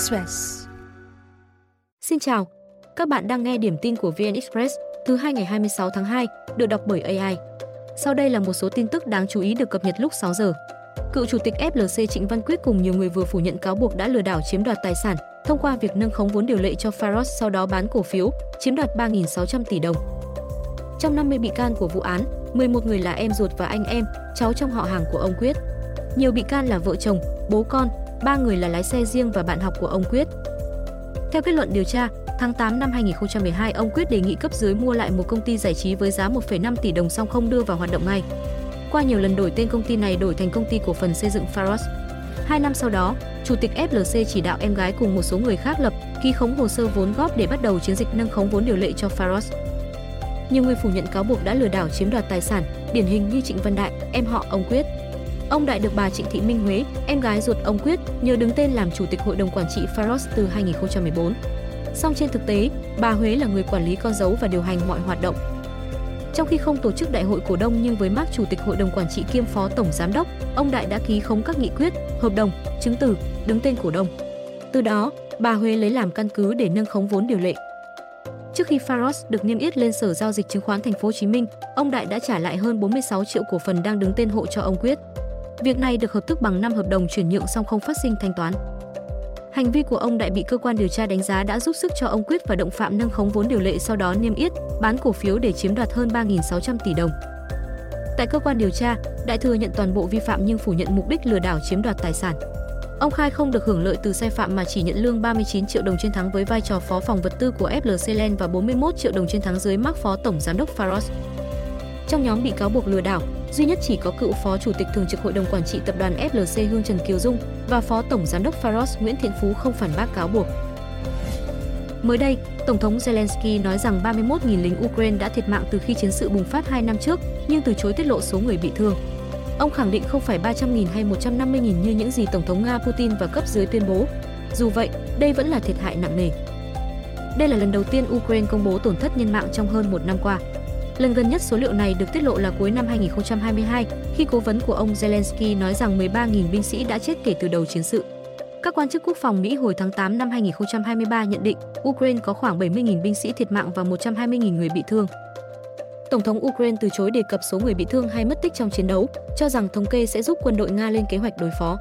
Express. Xin chào, các bạn đang nghe điểm tin của VN Express thứ hai ngày 26 tháng 2, được đọc bởi AI. Sau đây là một số tin tức đáng chú ý được cập nhật lúc 6 giờ. Cựu chủ tịch FLC Trịnh Văn Quyết cùng nhiều người vừa phủ nhận cáo buộc đã lừa đảo chiếm đoạt tài sản thông qua việc nâng khống vốn điều lệ cho Faros sau đó bán cổ phiếu, chiếm đoạt 3.600 tỷ đồng. Trong 50 bị can của vụ án, 11 người là em ruột và anh em, cháu trong họ hàng của ông Quyết. Nhiều bị can là vợ chồng, bố con, ba người là lái xe riêng và bạn học của ông Quyết. Theo kết luận điều tra, tháng 8 năm 2012, ông Quyết đề nghị cấp dưới mua lại một công ty giải trí với giá 1,5 tỷ đồng song không đưa vào hoạt động ngay. Qua nhiều lần đổi tên công ty này đổi thành công ty cổ phần xây dựng Faros. Hai năm sau đó, Chủ tịch FLC chỉ đạo em gái cùng một số người khác lập, ký khống hồ sơ vốn góp để bắt đầu chiến dịch nâng khống vốn điều lệ cho Faros. Nhiều người phủ nhận cáo buộc đã lừa đảo chiếm đoạt tài sản, điển hình như Trịnh Văn Đại, em họ ông Quyết. Ông Đại được bà Trịnh Thị Minh Huế, em gái ruột ông Quyết, nhờ đứng tên làm chủ tịch hội đồng quản trị Faros từ 2014. Song trên thực tế, bà Huế là người quản lý con dấu và điều hành mọi hoạt động. Trong khi không tổ chức đại hội cổ đông nhưng với mác chủ tịch hội đồng quản trị kiêm phó tổng giám đốc, ông Đại đã ký khống các nghị quyết, hợp đồng, chứng từ, đứng tên cổ đông. Từ đó, bà Huế lấy làm căn cứ để nâng khống vốn điều lệ. Trước khi Faros được niêm yết lên Sở giao dịch chứng khoán Thành phố Hồ Chí Minh, ông Đại đã trả lại hơn 46 triệu cổ phần đang đứng tên hộ cho ông Quyết. Việc này được hợp thức bằng 5 hợp đồng chuyển nhượng song không phát sinh thanh toán. Hành vi của ông Đại bị cơ quan điều tra đánh giá đã giúp sức cho ông Quyết và động phạm nâng khống vốn điều lệ sau đó niêm yết, bán cổ phiếu để chiếm đoạt hơn 3.600 tỷ đồng. Tại cơ quan điều tra, Đại thừa nhận toàn bộ vi phạm nhưng phủ nhận mục đích lừa đảo chiếm đoạt tài sản. Ông khai không được hưởng lợi từ sai phạm mà chỉ nhận lương 39 triệu đồng trên tháng với vai trò phó phòng vật tư của FLC Land và 41 triệu đồng trên tháng dưới mắc phó tổng giám đốc Faros. Trong nhóm bị cáo buộc lừa đảo, duy nhất chỉ có cựu phó chủ tịch thường trực hội đồng quản trị tập đoàn FLC Hương Trần Kiều Dung và phó tổng giám đốc Faros Nguyễn Thiện Phú không phản bác cáo buộc. Mới đây, Tổng thống Zelensky nói rằng 31.000 lính Ukraine đã thiệt mạng từ khi chiến sự bùng phát 2 năm trước, nhưng từ chối tiết lộ số người bị thương. Ông khẳng định không phải 300.000 hay 150.000 như những gì Tổng thống Nga Putin và cấp dưới tuyên bố. Dù vậy, đây vẫn là thiệt hại nặng nề. Đây là lần đầu tiên Ukraine công bố tổn thất nhân mạng trong hơn một năm qua. Lần gần nhất số liệu này được tiết lộ là cuối năm 2022, khi cố vấn của ông Zelensky nói rằng 13.000 binh sĩ đã chết kể từ đầu chiến sự. Các quan chức quốc phòng Mỹ hồi tháng 8 năm 2023 nhận định Ukraine có khoảng 70.000 binh sĩ thiệt mạng và 120.000 người bị thương. Tổng thống Ukraine từ chối đề cập số người bị thương hay mất tích trong chiến đấu, cho rằng thống kê sẽ giúp quân đội Nga lên kế hoạch đối phó.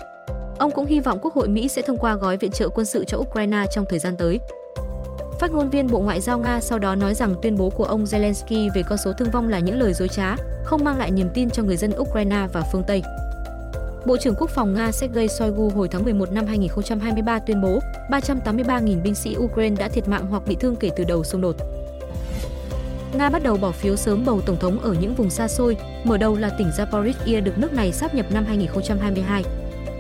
Ông cũng hy vọng Quốc hội Mỹ sẽ thông qua gói viện trợ quân sự cho Ukraine trong thời gian tới. Phát ngôn viên Bộ Ngoại giao Nga sau đó nói rằng tuyên bố của ông Zelensky về con số thương vong là những lời dối trá, không mang lại niềm tin cho người dân Ukraine và phương Tây. Bộ trưởng Quốc phòng Nga Sergei Shoigu hồi tháng 11 năm 2023 tuyên bố 383.000 binh sĩ Ukraine đã thiệt mạng hoặc bị thương kể từ đầu xung đột. Nga bắt đầu bỏ phiếu sớm bầu tổng thống ở những vùng xa xôi, mở đầu là tỉnh Zaporizhia được nước này sáp nhập năm 2022.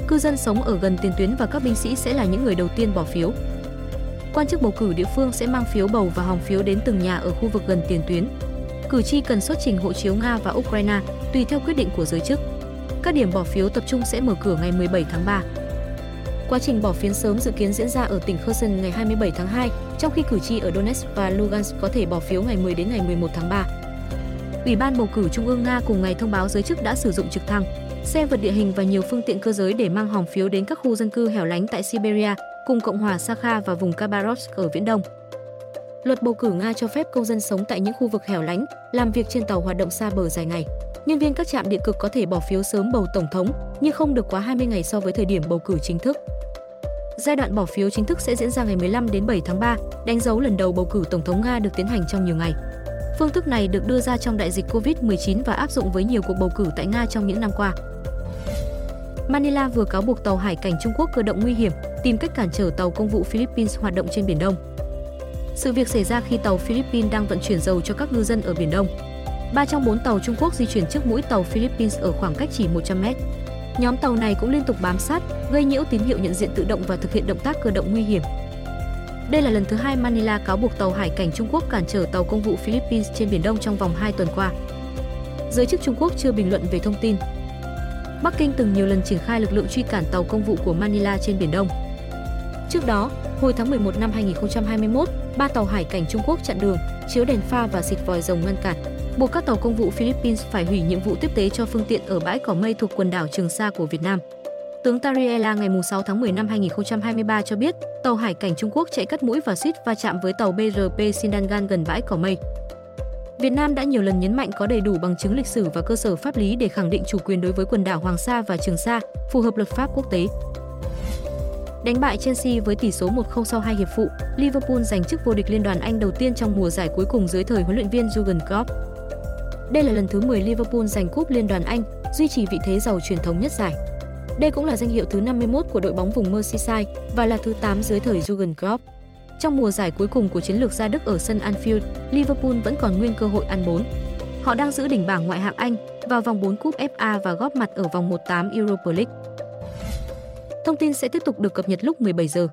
Cư dân sống ở gần tiền tuyến và các binh sĩ sẽ là những người đầu tiên bỏ phiếu. Quan chức bầu cử địa phương sẽ mang phiếu bầu và hòm phiếu đến từng nhà ở khu vực gần tiền tuyến. Cử tri cần xuất trình hộ chiếu Nga và Ukraine, tùy theo quyết định của giới chức. Các điểm bỏ phiếu tập trung sẽ mở cửa ngày 17 tháng 3. Quá trình bỏ phiếu sớm dự kiến diễn ra ở tỉnh Kherson ngày 27 tháng 2, trong khi cử tri ở Donetsk và Lugansk có thể bỏ phiếu ngày 10 đến ngày 11 tháng 3. Ủy ban bầu cử Trung ương Nga cùng ngày thông báo giới chức đã sử dụng trực thăng, xe vượt địa hình và nhiều phương tiện cơ giới để mang hòm phiếu đến các khu dân cư hẻo lánh tại Siberia, cùng Cộng hòa Sakha và vùng Khabarovsk ở Viễn Đông. Luật bầu cử Nga cho phép công dân sống tại những khu vực hẻo lánh, làm việc trên tàu hoạt động xa bờ dài ngày. Nhân viên các trạm điện cực có thể bỏ phiếu sớm bầu tổng thống, nhưng không được quá 20 ngày so với thời điểm bầu cử chính thức. Giai đoạn bỏ phiếu chính thức sẽ diễn ra ngày 15 đến 7 tháng 3, đánh dấu lần đầu bầu cử tổng thống Nga được tiến hành trong nhiều ngày. Phương thức này được đưa ra trong đại dịch Covid-19 và áp dụng với nhiều cuộc bầu cử tại Nga trong những năm qua. Manila vừa cáo buộc tàu hải cảnh Trung Quốc cơ động nguy hiểm, tìm cách cản trở tàu công vụ Philippines hoạt động trên Biển Đông. Sự việc xảy ra khi tàu Philippines đang vận chuyển dầu cho các ngư dân ở Biển Đông. Ba trong bốn tàu Trung Quốc di chuyển trước mũi tàu Philippines ở khoảng cách chỉ 100 mét. Nhóm tàu này cũng liên tục bám sát, gây nhiễu tín hiệu nhận diện tự động và thực hiện động tác cơ động nguy hiểm. Đây là lần thứ hai Manila cáo buộc tàu hải cảnh Trung Quốc cản trở tàu công vụ Philippines trên Biển Đông trong vòng 2 tuần qua. Giới chức Trung Quốc chưa bình luận về thông tin. Bắc Kinh từng nhiều lần triển khai lực lượng truy cản tàu công vụ của Manila trên Biển Đông. Trước đó, hồi tháng 11 năm 2021, ba tàu hải cảnh Trung Quốc chặn đường, chiếu đèn pha và xịt vòi rồng ngăn cản, buộc các tàu công vụ Philippines phải hủy nhiệm vụ tiếp tế cho phương tiện ở bãi cỏ mây thuộc quần đảo Trường Sa của Việt Nam. Tướng Tariela ngày 6 tháng 10 năm 2023 cho biết, tàu hải cảnh Trung Quốc chạy cắt mũi và suýt va chạm với tàu BRP Sindangan gần bãi cỏ mây. Việt Nam đã nhiều lần nhấn mạnh có đầy đủ bằng chứng lịch sử và cơ sở pháp lý để khẳng định chủ quyền đối với quần đảo Hoàng Sa và Trường Sa, phù hợp luật pháp quốc tế. Đánh bại Chelsea với tỷ số 1-0 sau hai hiệp phụ, Liverpool giành chức vô địch Liên đoàn Anh đầu tiên trong mùa giải cuối cùng dưới thời huấn luyện viên Jurgen Klopp. Đây là lần thứ 10 Liverpool giành cúp Liên đoàn Anh, duy trì vị thế giàu truyền thống nhất giải. Đây cũng là danh hiệu thứ 51 của đội bóng vùng Merseyside và là thứ 8 dưới thời Jurgen Klopp. Trong mùa giải cuối cùng của chiến lược gia Đức ở sân Anfield, Liverpool vẫn còn nguyên cơ hội ăn bốn. Họ đang giữ đỉnh bảng ngoại hạng Anh vào vòng 4 cúp FA và góp mặt ở vòng 1/8 Europa League. Thông tin sẽ tiếp tục được cập nhật lúc 17 giờ.